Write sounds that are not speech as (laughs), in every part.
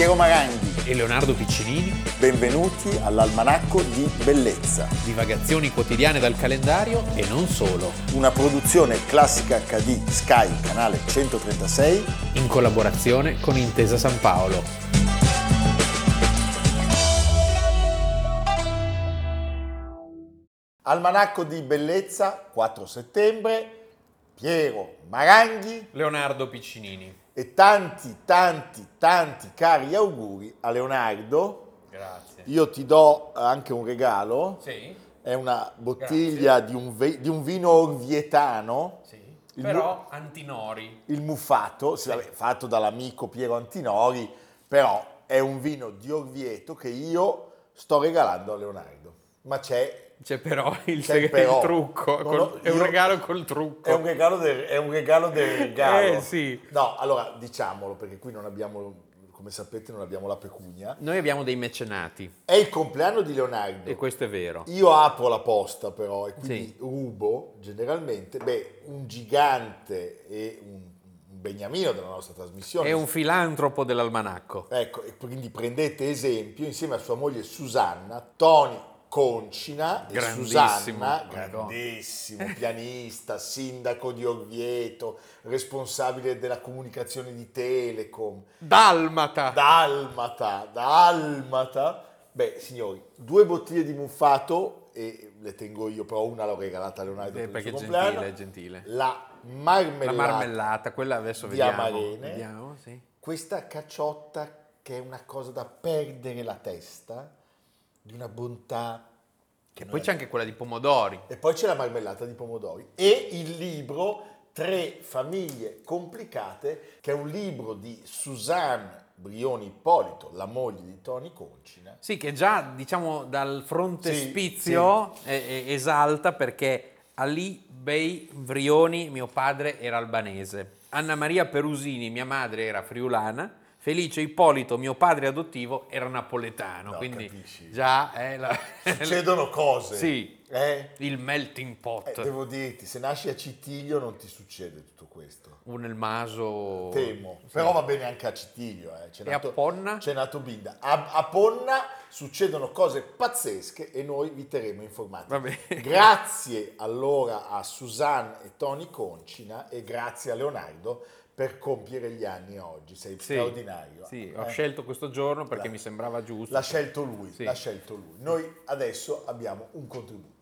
Piero Maranghi. e Leonardo Piccinini, Benvenuti all'Almanacco di Bellezza, divagazioni quotidiane dal calendario e non solo, una produzione classica HD Sky, canale 136. in collaborazione con Intesa San Paolo. Almanacco di Bellezza, 4 settembre. Piero Maranghi Leonardo Piccinini. E tanti, tanti, tanti cari auguri a Leonardo. Grazie. Io ti do anche un regalo. Sì, È una bottiglia di un, ve- di un vino orvietano, sì. Il Però antinori. il muffato, sì, fatto dall'amico Piero Antinori, però è un vino di Orvieto che io sto regalando a Leonardo. Ma c'è, C'è però (laughs) il, C'è seg- però. il trucco, Non col- ho- è un regalo col trucco. è un regalo del, è un regalo del (laughs) regalo. Eh, sì. No, allora diciamolo perché qui non abbiamo, come sapete, non abbiamo la pecunia. Noi abbiamo dei mecenati È il compleanno di Leonardo. e questo è vero. Io apro la posta però e quindi Sì. rubo generalmente, beh, un gigante e un, un beniamino della nostra trasmissione. È un filantropo dell'almanacco. Ecco, e quindi prendete esempio insieme a sua moglie Susanna, Tony Concina e Susanna, Madonna. grandissimo (laughs) pianista, sindaco di Orvieto, responsabile della comunicazione di Telecom, Dalmata! Dalmata, Dalmata. Beh, signori, due bottiglie di muffato e le tengo io, però una l'ho regalata a Leonardo Eh, per perché è gentile, è gentile. La marmellata. La marmellata, quella adesso di vediamo. Amarene. Vediamo, sì. questa cacciotta che è una cosa da perdere la testa, di una bontà. Che poi c'è anche quella di pomodori. E poi c'è la marmellata di pomodori. E il libro Tre famiglie complicate, che è un libro di Suzanne Brioni Ippolito, la moglie di Tony Concina. Sì, che già diciamo dal frontespizio Sì, eh, esalta perché Ali Bey Vrioni, mio padre, era albanese. Anna Maria Perusini, mia madre, era friulana. Felice Ippolito, mio padre adottivo, era napoletano. No, quindi capisci? già è la- Succedono cose. Sì. Eh? il melting pot. Eh, devo dirti, se nasci a Citiglio non ti succede tutto questo. Un nel maso. Temo, Sì. però va bene anche a Citiglio. Eh. C'è E a Ponna? C'è nato Binda. A, a Ponna succedono cose pazzesche e noi vi terremo informati. Grazie allora a Susanne e Tony Concina e grazie a Leonardo per compiere gli anni oggi. Sei Sì. straordinario. Sì, ho Eh? scelto questo giorno perché La- mi sembrava giusto. L'ha scelto lui, Sì. l'ha scelto lui. Noi adesso abbiamo un contributo.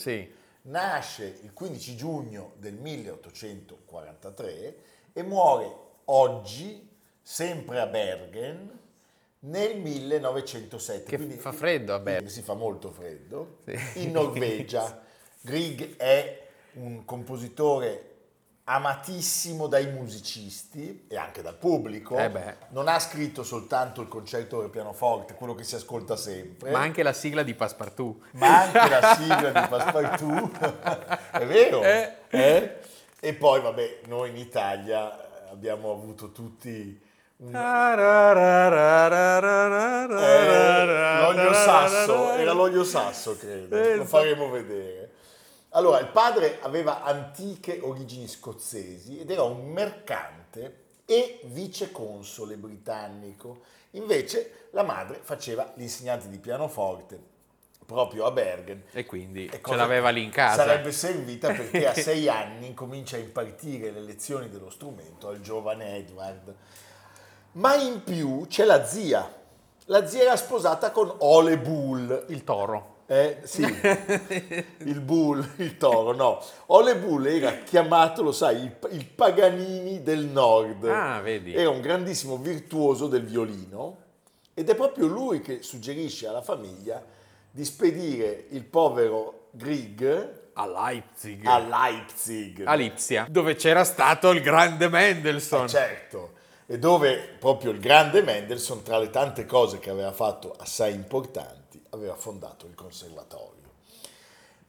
Sì. nasce il 15 giugno del 1843 e muore oggi, sempre a Bergen, nel 1907. Che fa freddo a Bergen. Si fa molto freddo. Sì. In Norvegia. (laughs) Grieg è un compositore amatissimo dai musicisti e anche dal pubblico. Eh. Non ha scritto soltanto il concerto per pianoforte, quello che si ascolta sempre Ma anche la sigla di Passepartout. ma anche la sigla di Passepartout, è vero? Eh. Eh? E poi, vabbè, noi in Italia abbiamo avuto tutti un... Eh, l'olio sasso, era l'olio sasso, credo, Eh, lo faremo vedere. Allora, il padre aveva antiche origini scozzesi ed era un mercante e viceconsole britannico. Invece la madre faceva l'insegnante di pianoforte proprio a Bergen. E quindi E ce l'aveva lì in casa. Sarebbe servita perché a (laughs) sei anni comincia a impartire le lezioni dello strumento al giovane Edward. Ma in più c'è la zia. La zia era sposata con Ole Bull. Il toro. Eh, sì, il bull, il toro, no. Ole Bull era chiamato, lo sai, il, il Paganini del Nord. Ah. Era un grandissimo virtuoso del violino ed è proprio lui che suggerisce alla famiglia di spedire il povero Grieg A Leipzig. a Leipzig. a Lipsia, dove c'era stato il grande Mendelssohn. Eh, certo, e dove proprio il grande Mendelssohn, tra le tante cose che aveva fatto assai importanti, aveva fondato il conservatorio.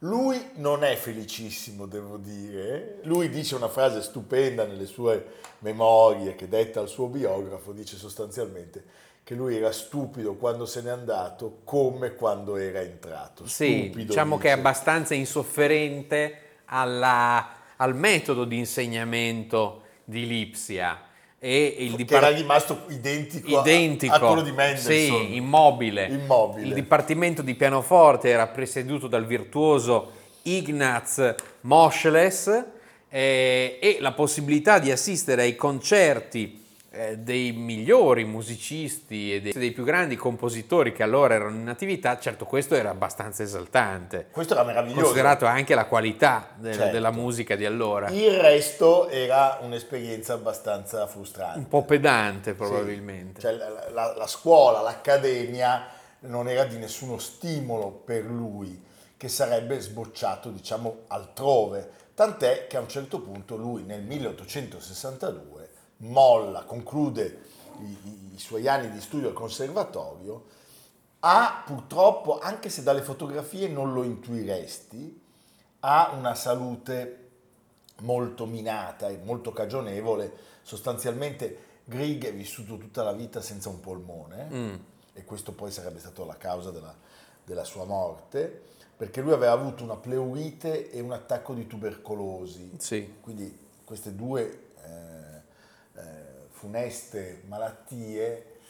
Lui non è felicissimo, devo dire. Lui dice una frase stupenda nelle sue memorie che detta al suo biografo, dice sostanzialmente che lui era stupido quando se n'è andato come quando era entrato. Sì, Stupido, diciamo che è dice. abbastanza insofferente alla- al metodo di insegnamento di Lipsia e il che era rimasto identico, a- identico, a, quello di Mendelssohn. sì, immobile. Immobile. Il dipartimento di pianoforte era presieduto dal virtuoso Ignaz Moscheles eh, e la possibilità di assistere ai concerti dei migliori musicisti e dei, dei più grandi compositori che allora erano in attività, certo questo era abbastanza esaltante, Questo era meraviglioso. considerato anche la qualità de- Certo. della musica di allora. Il resto era un'esperienza abbastanza frustrante. Un po' pedante Sì. probabilmente. Cioè, la, la- la scuola, l'accademia non era di nessuno stimolo per lui che sarebbe sbocciato, diciamo, altrove. Tant'è che a un certo punto lui nel 1862 molla, conclude i, i- suoi anni di studio al conservatorio, ha purtroppo, anche se dalle fotografie non lo intuiresti, ha una salute molto minata e molto cagionevole. Sostanzialmente Grieg è vissuto tutta la vita senza un polmone Mm. e questo poi sarebbe stato la causa della, della sua morte, perché lui aveva avuto una pleurite e un attacco di tubercolosi. Sì. Quindi queste due funeste malattie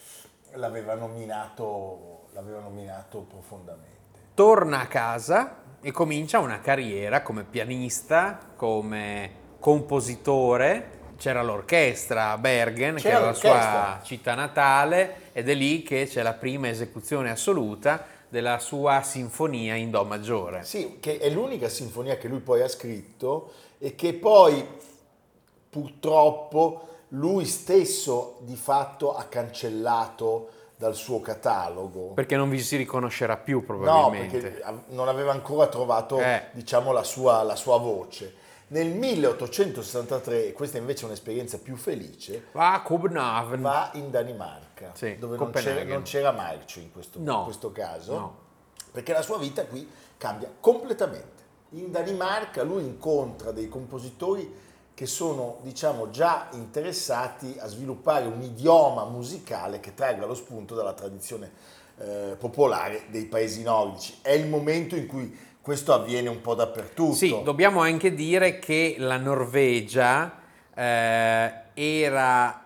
l'avevano minato, l'avevano minato profondamente. torna a casa e comincia una carriera come pianista, come compositore. C'era l'orchestra a Bergen, che C'era era la sua città natale, ed è lì che c'è la prima esecuzione assoluta della sua sinfonia in Do maggiore. Sì, che è l'unica sinfonia che lui poi ha scritto e che poi purtroppo lui stesso di fatto ha cancellato dal suo catalogo. Perché non vi si riconoscerà più No, probabilmente. perché av- non aveva ancora trovato Eh. diciamo, la, sua, la sua voce. Nel 1863, e questa invece è un'esperienza più felice, Va a Copenhagen. va in Danimarca, Sì, dove non c'era, Copenaghen. non c'era marcio in questo, No, in questo caso, no. perché la sua vita qui cambia completamente. In Danimarca lui incontra dei compositori che sono, diciamo, già interessati a sviluppare un idioma musicale che tragga lo spunto dalla tradizione eh, popolare dei paesi nordici. È il momento in cui questo avviene un po' dappertutto. Sì, dobbiamo anche dire che la Norvegia eh, era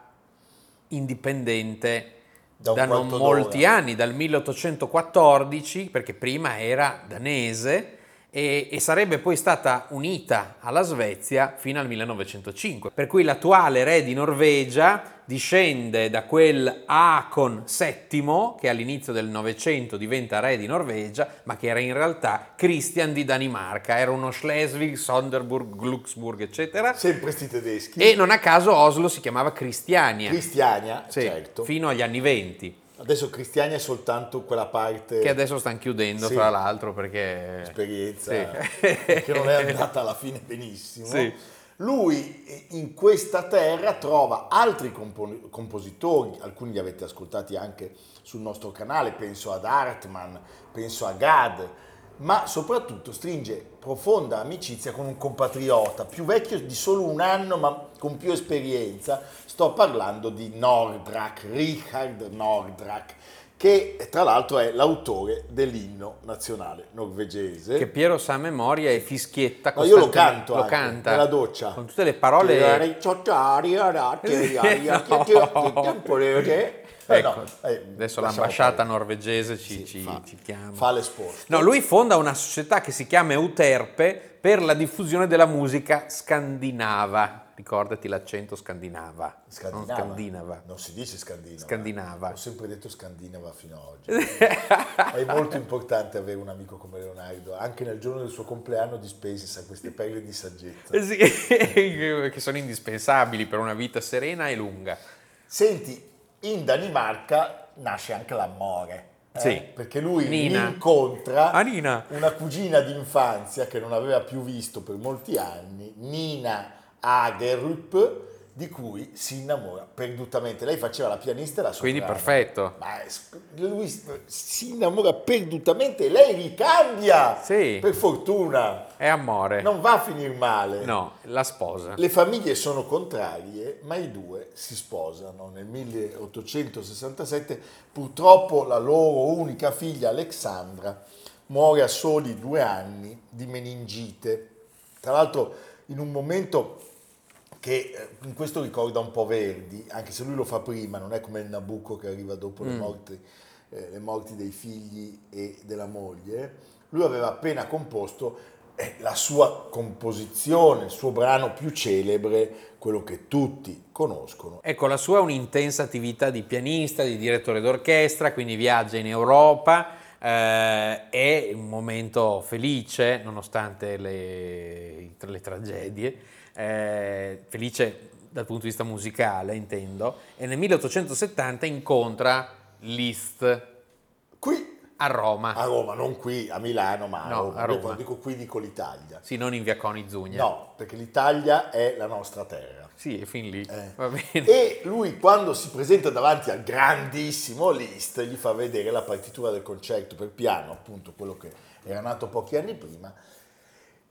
indipendente Da da, non molti d'ora. anni, dal 1814, perché prima era danese e, e sarebbe poi stata unita alla Svezia fino al 1905. Per cui l'attuale re di Norvegia discende da quel Akon VII, che all'inizio del Novecento diventa re di Norvegia, ma che era in realtà Christian di Danimarca, era uno Schleswig, Sonderburg, Glucksburg, eccetera. Sempre sti tedeschi. E non a caso Oslo si chiamava Cristiania, Cristiania, sì, certo. fino agli anni 20, Adesso Cristiania è soltanto quella parte... che adesso stanno chiudendo Sì. tra l'altro perché... esperienza Sì. che non è andata alla fine benissimo. Sì. Lui eh, in questa terra trova altri compo- compositori, alcuni li avete ascoltati anche sul nostro canale, penso ad Hartmann, penso a Gad, ma soprattutto stringe profonda amicizia con un compatriota più vecchio di solo un anno ma con più esperienza. Sto parlando di Nordrak, Richard Nordrak, che tra l'altro è l'autore dell'inno nazionale norvegese. Che Piero sa a memoria e fischietta Ma io lo canto lo anche, canta nella doccia. con tutte le parole Eh, Ecco, no, eh, adesso l'ambasciata perdere. norvegese ci, Sì, ci- fa, ci chiama. fa l'esposto. No, lui fonda una società che si chiama Euterpe per la diffusione della musica scandinava. Ricordati l'accento scandinava. Scandinava. Non scandinava. Non si dice scandinava. Scandinava. Ho sempre detto scandinava fino ad oggi. (laughs) È molto importante avere un amico come Leonardo. Anche nel giorno del suo compleanno di Spesi sa queste perle di saggezza. Eh sì, (laughs) che sono indispensabili per una vita serena e lunga. Senti, in Danimarca nasce anche l'amore. eh? Sì. Perché lui Nina. incontra Ah, Nina. una cugina d'infanzia che non aveva più visto per molti anni, Nina Agerup, di cui si innamora perdutamente. Lei faceva la pianista e la soprano. Quindi perfetto. Ma lui si innamora perdutamente e lei ricambia. Sì. Per fortuna. È amore. Non va a finire male. No, la sposa. Le famiglie sono contrarie, ma i due si sposano. Nel 1867 purtroppo la loro unica figlia Alexandra muore a soli due anni di meningite. Tra l'altro in un momento che eh, in questo ricorda un po' Verdi, anche se lui lo fa prima, non è come il Nabucco che arriva dopo le, morti, eh, le morti dei figli e della moglie. Lui aveva appena composto eh, la sua composizione, il suo brano più celebre, quello che tutti conoscono. Ecco, la sua è un'intensa attività di pianista, di direttore d'orchestra, quindi viaggia in Europa, eh, è un momento felice nonostante le, le tragedie, eh, felice dal punto di vista musicale intendo, e nel 1870 incontra Liszt a Roma, a Roma, non qui a Milano, ma a No, Roma. a Roma. Quando dico qui dico l'Italia. sì, non in via Coni Zugna. No, perché l'Italia è la nostra terra. Sì, è fin lì, Eh. va bene. E lui quando si presenta davanti al grandissimo Liszt gli fa vedere la partitura del concerto per piano, appunto quello che era nato pochi anni prima.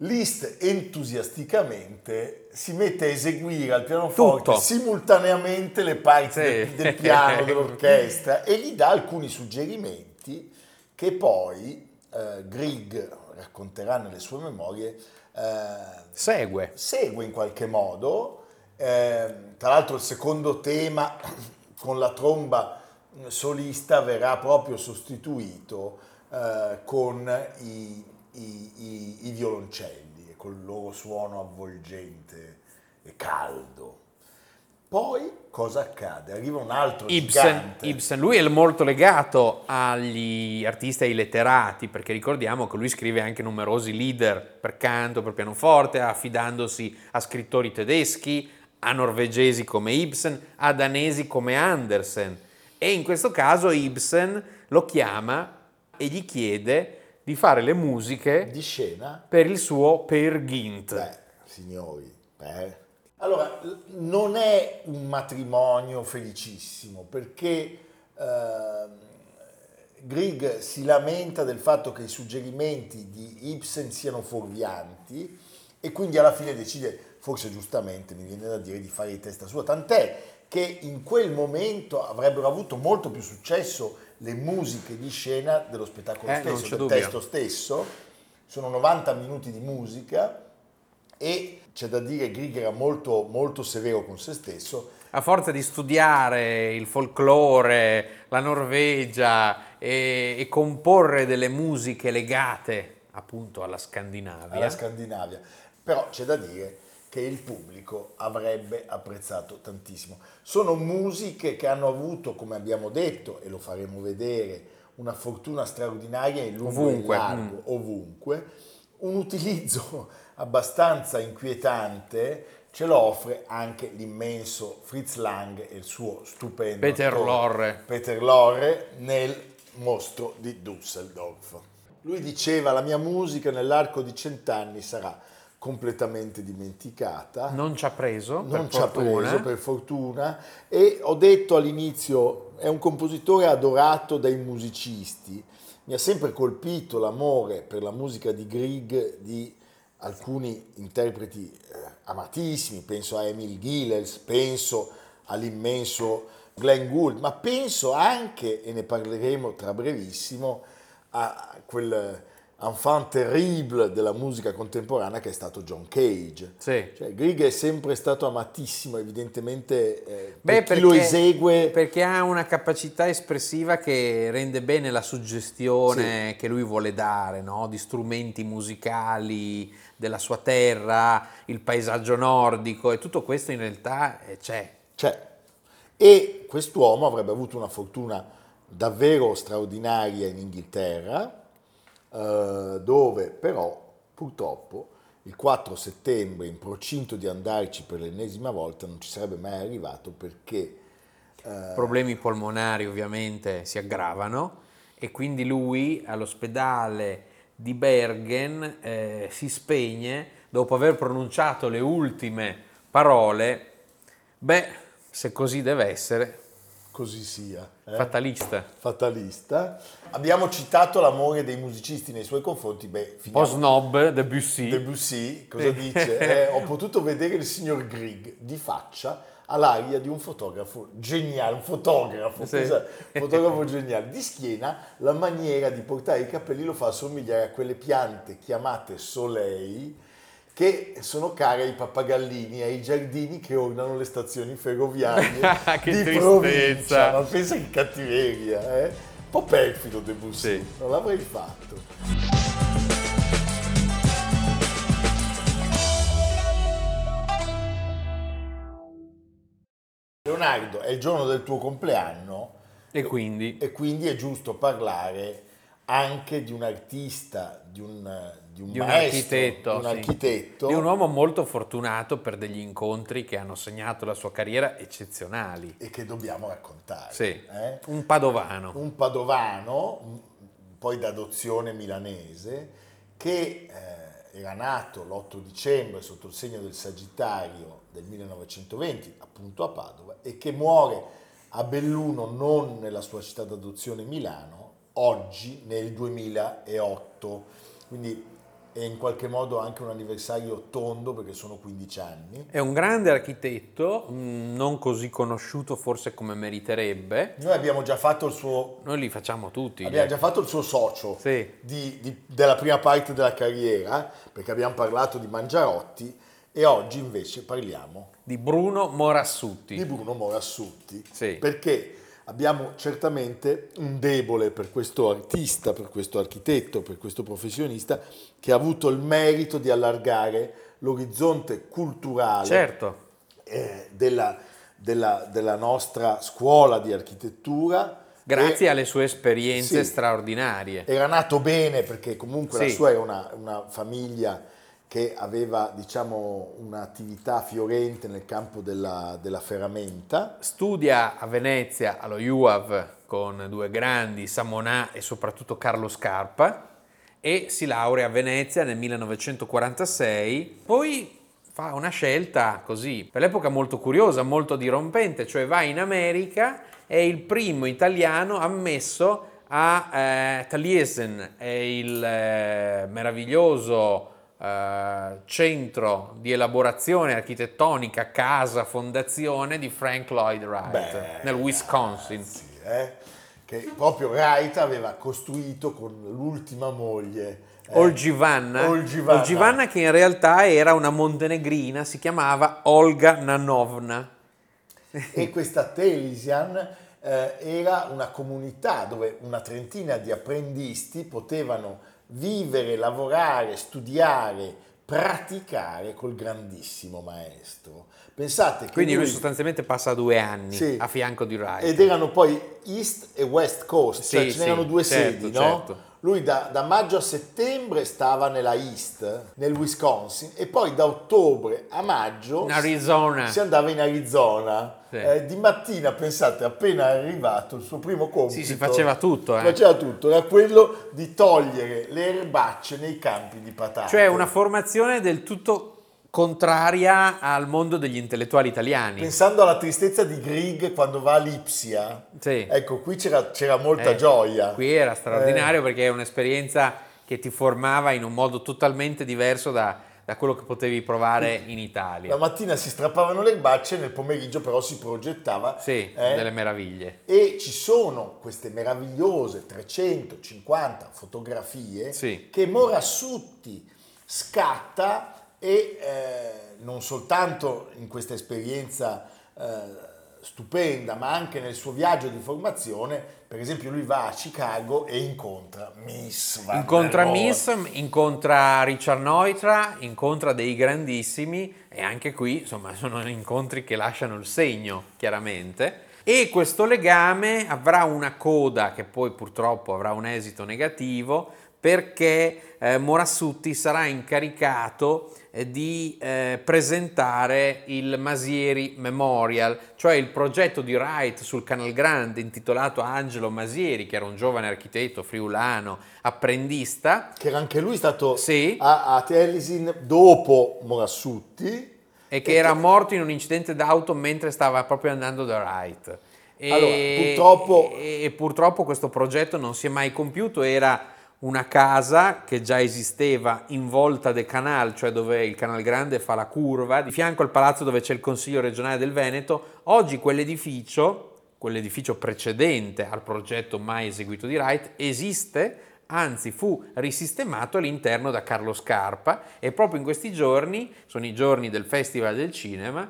Liszt entusiasticamente si mette a eseguire al pianoforte Tutto. simultaneamente le parti Sì. del, del piano, (laughs) dell'orchestra e gli dà alcuni suggerimenti che poi eh, Grieg racconterà nelle sue memorie eh, Segue. segue in qualche modo. Eh, tra l'altro il secondo tema (coughs) con la tromba solista verrà proprio sostituito eh, con i, i- i- i violoncelli e col loro suono avvolgente e caldo. Poi cosa accade? Arriva un altro Ibsen, gigante. Ibsen, lui è molto legato agli artisti e ai letterati, perché ricordiamo che lui scrive anche numerosi leader per canto, per pianoforte, affidandosi a scrittori tedeschi, a norvegesi come Ibsen, a danesi come Andersen. E in questo caso Ibsen lo chiama e gli chiede di fare le musiche di scena per il suo Per Gint. Beh, signori, eh. Allora, non è un matrimonio felicissimo perché ehm, Grieg si lamenta del fatto che i suggerimenti di Ibsen siano fuorvianti e quindi alla fine decide, forse giustamente mi viene da dire, di fare di testa sua, tant'è che in quel momento avrebbero avuto molto più successo le musiche di scena dello spettacolo Eh, stesso, del dubbio. testo stesso, sono 90 minuti di musica e c'è da dire che Grieg era molto, molto severo con se stesso. A forza di studiare il folklore, la Norvegia e, e comporre delle musiche legate appunto alla Scandinavia, alla Scandinavia. Però c'è da dire che il pubblico avrebbe apprezzato tantissimo. Sono musiche che hanno avuto, come abbiamo detto, e lo faremo vedere, una fortuna straordinaria in lungo Ovunque, e in largo, ovunque. Un utilizzo abbastanza inquietante ce lo offre anche l'immenso Fritz Lang e il suo stupendo Peter attore Lorre. Peter Lorre nel Mostro di Düsseldorf. Lui diceva la mia musica nell'arco di cent'anni sarà completamente dimenticata. non ci ha preso, non per ci ha preso per fortuna e ho detto all'inizio è un compositore adorato dai musicisti. Mi ha sempre colpito l'amore per la musica di Grieg di alcuni interpreti eh, amatissimi, penso a Emil Gilels, penso all'immenso Glenn Gould, ma penso anche, e ne parleremo tra brevissimo, a quel enfant terrible della musica contemporanea che è stato John Cage. Sì. Cioè, Grieg è sempre stato amatissimo, evidentemente eh, Beh, per chi lo esegue. perché ha una capacità espressiva che rende bene la suggestione che lui vuole dare, no? di strumenti musicali della sua terra, il paesaggio nordico e tutto questo in realtà eh, c'è. Cioè, e quest'uomo avrebbe avuto una fortuna davvero straordinaria in Inghilterra, eh, dove però purtroppo il 4 settembre, in procinto di andarci per l'ennesima volta, non ci sarebbe mai arrivato perché Problemi polmonari ovviamente si aggravano e quindi lui all'ospedale di Bergen eh, si spegne dopo aver pronunciato le ultime parole. Beh, se così deve essere, così sia. eh, fatalista. fatalista. Abbiamo citato l'amore dei musicisti nei suoi confronti, beh, Un po' finiamo- snob, Debussy. Debussy cosa dice? (laughs) Eh, ho potuto vedere il signor Grieg di faccia all'aria di un fotografo geniale, un fotografo, Sì. un fotografo geniale. Di schiena la maniera di portare i capelli lo fa assomigliare a quelle piante chiamate solei che sono care ai pappagallini e ai giardini che ornano le stazioni ferroviarie (laughs) Che di tristezza. provincia. Ma pensa che cattiveria, eh? Un po' perfido Debussy, Sì. non l'avrei fatto. Leonardo, è il giorno del tuo compleanno E quindi e quindi è giusto parlare anche di un artista, di un, di un di un maestro, architetto, di un sì. architetto di un uomo molto fortunato per degli incontri che hanno segnato la sua carriera eccezionali. e che dobbiamo raccontare. Sì, eh? un padovano. un padovano, poi d'adozione milanese, che eh, era nato l'8 dicembre sotto il segno del Sagittario del 1920, appunto a Padova, e che muore a Belluno, non nella sua città d'adozione Milano, oggi nel 2008. Quindi è in qualche modo anche un anniversario tondo perché sono 15 anni. È un grande architetto, mh, non così conosciuto forse come meriterebbe. Noi abbiamo già fatto il suo Noi li facciamo tutti. Abbiamo gli- già fatto il suo socio Sì. di- di- della prima parte della carriera, perché abbiamo parlato di Mangiarotti, e oggi invece parliamo Di Bruno Morassutti. di Bruno Morassutti, Sì. perché abbiamo certamente un debole per questo artista, per questo architetto, per questo professionista, che ha avuto il merito di allargare l'orizzonte culturale Certo. eh, della, della- della nostra scuola di architettura. Grazie E- alle sue esperienze Sì. straordinarie. era nato bene perché comunque la Sì. sua era una, una famiglia che aveva diciamo un'attività fiorente nel campo della, della ferramenta. Studia a Venezia allo UAV con due grandi, Samonà e soprattutto Carlo Scarpa, e si laurea a Venezia nel 1946. Poi fa una scelta così, per l'epoca molto curiosa, molto dirompente, cioè va in America, è il primo italiano ammesso a eh, Taliesin, è il eh, meraviglioso eh, centro di elaborazione architettonica, casa, fondazione di Frank Lloyd Wright Beh, nel Wisconsin. ragazzi, eh, che proprio Wright aveva costruito con l'ultima moglie. eh, Olgivanna, Olgivanna. Olgivanna che in realtà era una montenegrina, si chiamava Olga Nanovna. e questa Telisian eh, era una comunità dove una trentina di apprendisti potevano vivere, lavorare, studiare, praticare col grandissimo maestro. Pensate che Quindi lui lui- sostanzialmente passa due anni Sì. a fianco di Wright. ed erano poi East e West Coast, Sì, cioè ce sì, n'erano due certo, sedi, no? Lui da, da maggio a settembre stava nella East, nel Wisconsin, e poi da ottobre a maggio si andava in Arizona. Sì. Eh, di mattina, pensate, appena arrivato il suo primo compito, Sì, si faceva tutto, eh. faceva tutto, era quello di togliere le erbacce nei campi di patate. Cioè una formazione del tutto contraria al mondo degli intellettuali italiani. Pensando alla tristezza di Grieg quando va a Lipsia, Sì. ecco, qui c'era, c'era molta Eh, gioia. Qui era straordinario perché è un'esperienza che ti formava in un modo totalmente diverso da- da quello che potevi provare in Italia. La mattina si strappavano le erbacce, nel pomeriggio però si progettava. Sì, eh, delle meraviglie. E ci sono queste meravigliose 350 fotografie Sì. che Morassutti scatta e eh, non soltanto in questa esperienza eh, stupenda, ma anche nel suo viaggio di formazione. Per esempio, lui va a Chicago e incontra Miss Van Incontra. Miss, incontra Richard Neutra, incontra dei grandissimi e anche qui insomma sono incontri che lasciano il segno chiaramente e questo legame avrà una coda che poi purtroppo avrà un esito negativo perché eh, Morassutti sarà incaricato eh, di eh, presentare il Masieri Memorial, cioè il progetto di Wright sul Canal Grande intitolato Angelo Masieri, che era un giovane architetto friulano, apprendista, Che era anche lui stato Sì. a, a Tellisin dopo Morassutti. e che era morto in un incidente d'auto mentre stava proprio andando da Wright. E, Allora, purtroppo- e- e purtroppo questo progetto non si è mai compiuto, era una casa che già esisteva in volta del canal, cioè dove il Canal Grande fa la curva, di fianco al palazzo dove c'è il Consiglio regionale del Veneto. Oggi quell'edificio, quell'edificio precedente al progetto mai eseguito di Wright, esiste, anzi fu risistemato all'interno da Carlo Scarpa e proprio in questi giorni, sono i giorni del Festival del Cinema,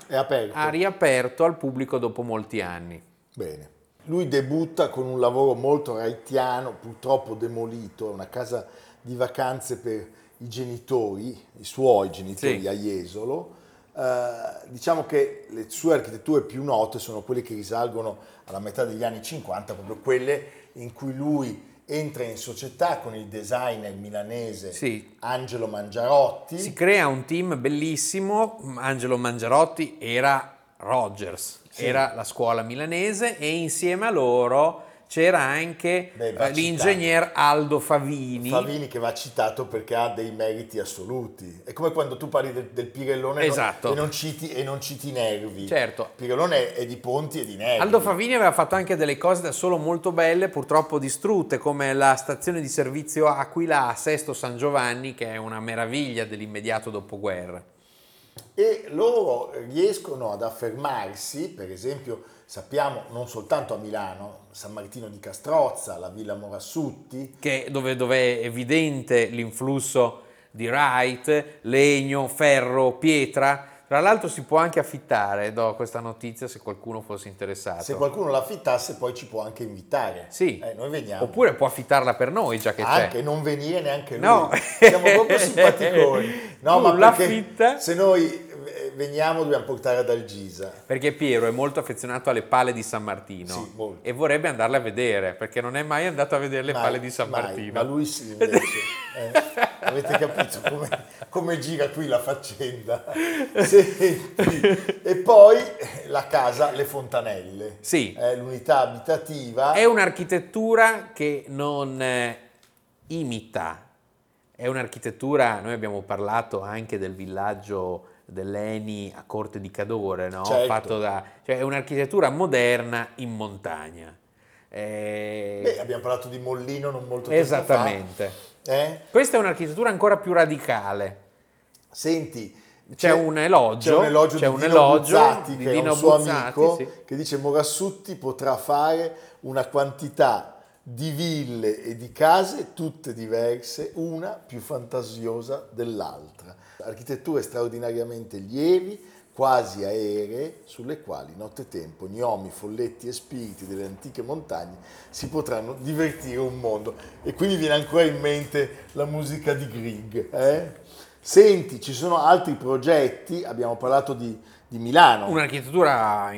ha riaperto al pubblico dopo molti anni. Bene. Lui debutta con un lavoro molto raitiano, purtroppo demolito, una casa di vacanze per i genitori, i suoi genitori Sì. a Jesolo. Eh, diciamo che le sue architetture più note sono quelle che risalgono alla metà degli anni 50, proprio quelle in cui lui entra in società con il designer milanese Sì. Angelo Mangiarotti. Si crea un team bellissimo, Angelo Mangiarotti era Rogers, Sì. era la scuola milanese e insieme a loro c'era anche eh, l'ingegner Aldo Favini. Favini che va citato perché ha dei meriti assoluti. È come quando tu parli del, del Pirellone e non- Esatto. e, non citi, e non citi nervi. Certo. Pirellone è di ponti e di nervi. Aldo Favini aveva fatto anche delle cose da solo molto belle, purtroppo distrutte, come la stazione di servizio Aquila a Sesto San Giovanni, che è una meraviglia dell'immediato dopoguerra. E loro riescono ad affermarsi, per esempio, sappiamo non soltanto a Milano, San Martino di Castrozza, la Villa Morassutti, che- dove, dove è evidente l'influsso di Wright, legno, ferro, pietra. Tra l'altro si può anche affittare, do questa notizia se qualcuno fosse interessato. se qualcuno l'affittasse poi ci può anche invitare. Sì. Eh, noi veniamo. Oppure può affittarla per noi, già che anche c'è. non venire neanche lui. No. Siamo proprio (laughs) simpaticoni. No, Tu ma l'affitta? se noi veniamo dobbiamo portare ad Algisa. Perché Piero è molto affezionato alle pale di San Martino Sì, e vorrebbe andarle a vedere, perché non è mai andato a vedere le Mai, pale di San mai, Martino. Ma lui sì, invece. (laughs) eh. avete capito come, come gira qui la faccenda? (laughs) Senti, e poi la casa Le Fontanelle. Sì. Eh, l'unità abitativa. È un'architettura che non eh, imita, è un'architettura, noi abbiamo parlato anche del villaggio dell'Eni a Corte di Cadore, no? Certo. Fatto da, cioè è un'architettura moderna in montagna. Eh, Beh, abbiamo parlato di Mollino non molto tempo esattamente. fa. Eh? Questa è un'architettura ancora più radicale. Senti, C'è un elogio, c'è un elogio c'è di un Dino elogio Buzzati, di che è Dino un suo Buzzati, amico, sì. che dice Morassutti potrà fare una quantità di ville e di case tutte diverse, una più fantasiosa dell'altra. Architetture straordinariamente lievi, quasi aeree, sulle quali nottetempo gnomi, folletti e spiriti delle antiche montagne si potranno divertire un mondo. E qui mi viene ancora in mente la musica di Grieg. eh? Senti, ci sono altri progetti, abbiamo parlato di, di Milano. Un'architettura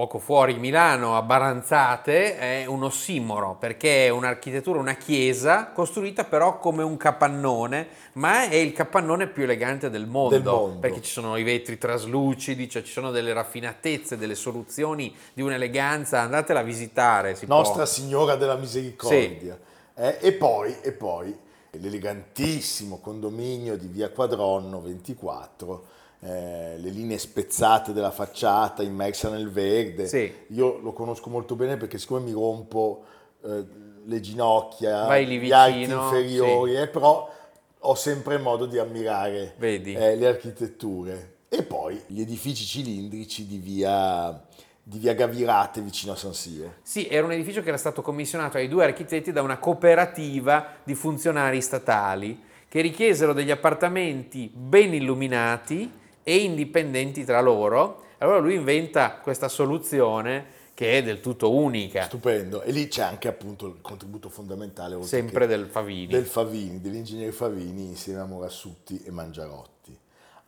poco fuori Milano, a Baranzate, è un ossimoro perché è un'architettura, una chiesa costruita però come un capannone, ma è il capannone più elegante del mondo, Del mondo. perché ci sono i vetri traslucidi, cioè ci sono delle raffinatezze, delle soluzioni di un'eleganza, andatela a visitare. Si può. Nostra Signora della Misericordia. Eh, e poi, e poi l'elegantissimo condominio di via Quadronno 24, eh, le linee spezzate della facciata immersa nel verde. Sì. Io lo conosco molto bene perché siccome mi rompo eh, le ginocchia, lì gli arti vicino, inferiori, eh, però ho sempre modo di ammirare Vedi. eh, le architetture. E poi gli edifici cilindrici di via, di via Gavirate vicino a San Siro. Sì, era un edificio che era stato commissionato ai due architetti da una cooperativa di funzionari statali che richiesero degli appartamenti ben illuminati e indipendenti tra loro. Allora lui inventa questa soluzione che è del tutto unica, Stupendo. E lì c'è anche appunto il contributo fondamentale sempre del Favini. del Favini, dell'ingegnere Favini insieme a Morassutti e Mangiarotti.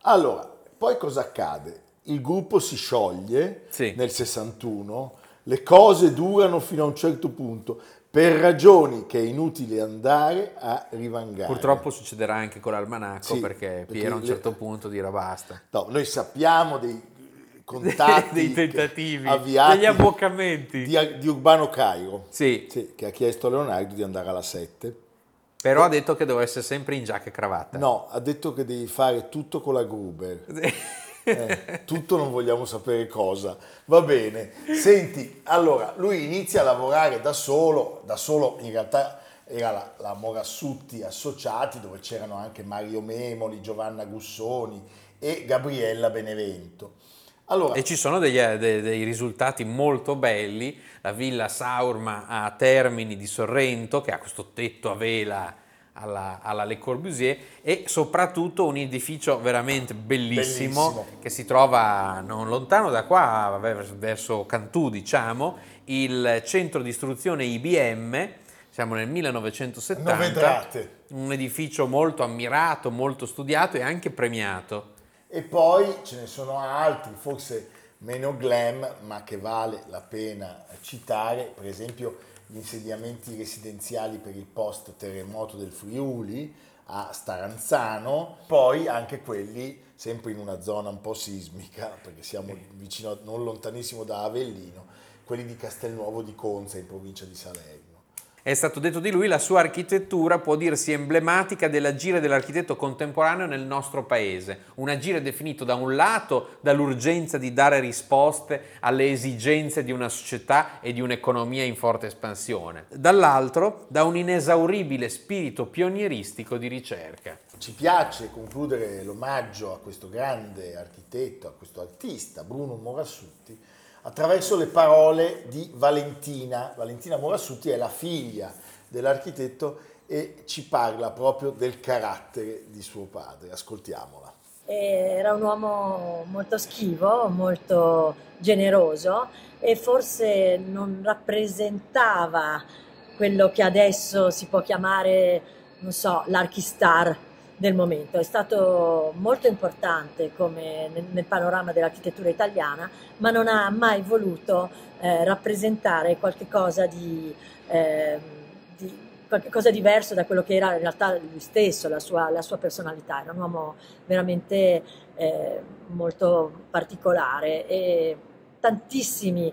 Allora, poi cosa accade? Il gruppo si scioglie Sì. nel 61, le cose durano fino a un certo punto per ragioni che è inutile andare a rivangare. Purtroppo succederà anche con l'almanacco Sì, perché Piero a un le- certo punto dirà basta. No, noi sappiamo dei contatti (laughs) Dei tentativi, avviati degli abboccamenti. di, di Urbano Cairo, Sì, sì, che ha chiesto a Leonardo di andare alla 7. però ha detto che doveva essere sempre in giacca e cravatta. No, ha detto che devi fare tutto con la Gruber. (laughs) Eh, tutto non vogliamo sapere cosa. Va bene. Senti, allora, lui inizia a lavorare da solo, da solo in realtà era la, la Morassutti Associati, dove c'erano anche Mario Memoli, Giovanna Gussoni e Gabriella Benevento. Allora, E ci sono degli- de- dei risultati molto belli. La villa Saurma a Termini di Sorrento, che ha questo tetto a vela alla, alla Le Corbusier, e soprattutto un edificio veramente bellissimo, Bellissimo. che si trova non lontano da qua, vers- verso Cantù, diciamo, il centro di istruzione IBM. Siamo nel 1970. Novedrate. Un edificio molto ammirato, molto studiato e anche premiato. E poi ce ne sono altri, forse meno glam, ma che vale la pena citare, per esempio gli insediamenti residenziali per il post terremoto del Friuli a Staranzano, poi anche quelli sempre in una zona un po' sismica, perché siamo vicino, non lontanissimo da Avellino, quelli di Castelnuovo di Conza in provincia di Salerno. È stato detto di lui, la sua architettura può dirsi emblematica dell'agire dell'architetto contemporaneo nel nostro paese. Un agire definito da un lato dall'urgenza di dare risposte alle esigenze di una società e di un'economia in forte espansione, dall'altro da un inesauribile spirito pionieristico di ricerca. Ci piace concludere l'omaggio a questo grande architetto, a questo artista, Bruno Morassutti, attraverso le parole di Valentina. Valentina Morassutti è la figlia dell'architetto e ci parla proprio del carattere di suo padre. Ascoltiamola. Era un uomo molto schivo, molto generoso e forse non rappresentava quello che adesso si può chiamare, non so, l'archistar del momento. È stato molto importante come nel, nel panorama dell'architettura italiana, ma non ha mai voluto eh, rappresentare qualcosa di, eh, di qualcosa diverso da quello che era in realtà lui stesso, la sua, la sua personalità. Era un uomo veramente eh, molto particolare e tantissimi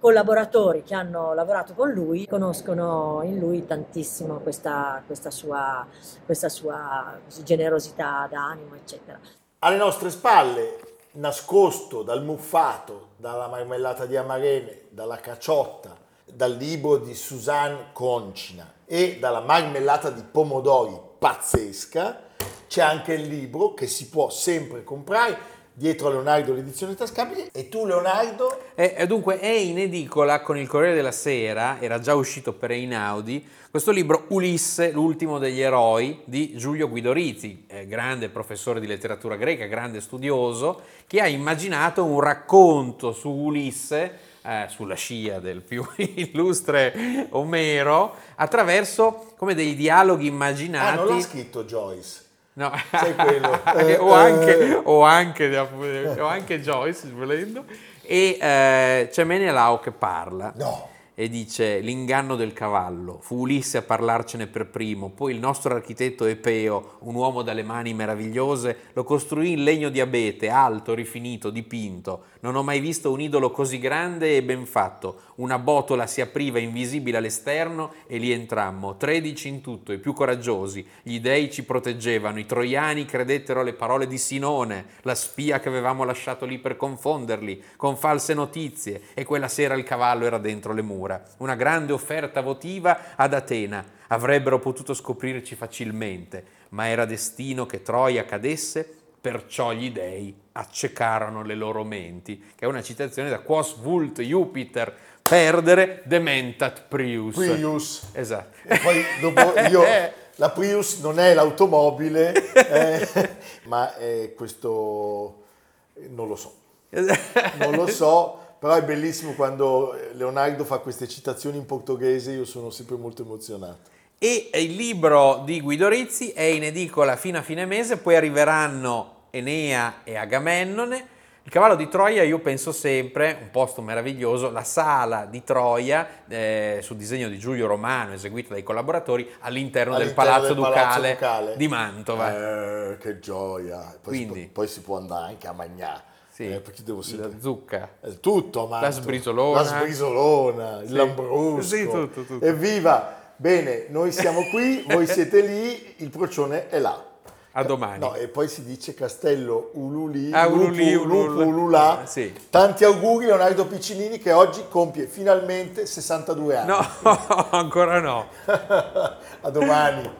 collaboratori che hanno lavorato con lui conoscono in lui tantissimo questa, questa sua, questa sua generosità d'animo, eccetera. Alle nostre spalle, nascosto dal muffato, dalla marmellata di amarene, dalla caciotta, dal libro di Suzanne Concina e dalla marmellata di pomodori pazzesca, c'è anche il libro che si può sempre comprare dietro a Leonardo l'edizione tascabile e tu Leonardo E, e dunque è in edicola con il Corriere della Sera, era già uscito per Einaudi, questo libro Ulisse, l'ultimo degli eroi di Giulio Guidorizi, eh, grande professore di letteratura greca, grande studioso, che ha immaginato un racconto su Ulisse, eh, sulla scia del più (laughs) illustre Omero, attraverso come dei dialoghi immaginati. ah non l'ha scritto Joyce No. Sai quello? (laughs) Eh, o, Eh, anche, o, anche, o anche Joyce, volendo. E eh, c'è Menelao che parla no e dice l'inganno del cavallo. Fu Ulisse a parlarcene per primo, poi il nostro architetto Epeo, un uomo dalle mani meravigliose, lo costruì in legno di abete, alto, rifinito, dipinto. Non ho mai visto un idolo così grande e ben fatto. Una botola si apriva invisibile all'esterno e lì entrammo, tredici in tutto, i più coraggiosi. Gli dei ci proteggevano, i troiani credettero alle parole di Sinone, la spia che avevamo lasciato lì per confonderli, con false notizie, e quella sera il cavallo era dentro le mura. Una grande offerta votiva ad Atena. Avrebbero potuto scoprirci facilmente, ma era destino che Troia cadesse, perciò gli dei accecarono le loro menti. Che è una citazione da Quos vult Jupiter perdere dementat Prius. Prius. Esatto. E poi dopo io, (laughs) la Prius non è l'automobile, eh, (laughs) ma è questo, non lo so, non lo so, però è bellissimo quando Leonardo fa queste citazioni in portoghese, io sono sempre molto emozionato. E il libro di Guido Rizzi è in edicola fino a fine mese, poi arriveranno Enea e Agamennone. Il cavallo di Troia, io penso sempre, un posto meraviglioso, la sala di Troia, eh, sul disegno di Giulio Romano, eseguito dai collaboratori, all'interno, del All'interno Palazzo, del Palazzo Ducale, Ducale. di Mantova. Eh, che gioia! Poi, Quindi- si, può, poi si può andare anche a mangiare, Sì, eh, perché devo sempre... la zucca. Eh, Tutto, ma La sbrisolona. La sbrisolona, il Sì. lambrusco. Sì, tutto, tutto. Evviva! Bene, noi siamo qui, voi siete lì, il procione è là. A domani. No, e poi si dice Castello Ululi, Ah, Ululi, Lupu, Ulul. Lupu, Ululà. Eh, sì. Tanti auguri Leonardo Piccinini che oggi compie finalmente 62 anni. No, (laughs) ancora no. (laughs) a domani.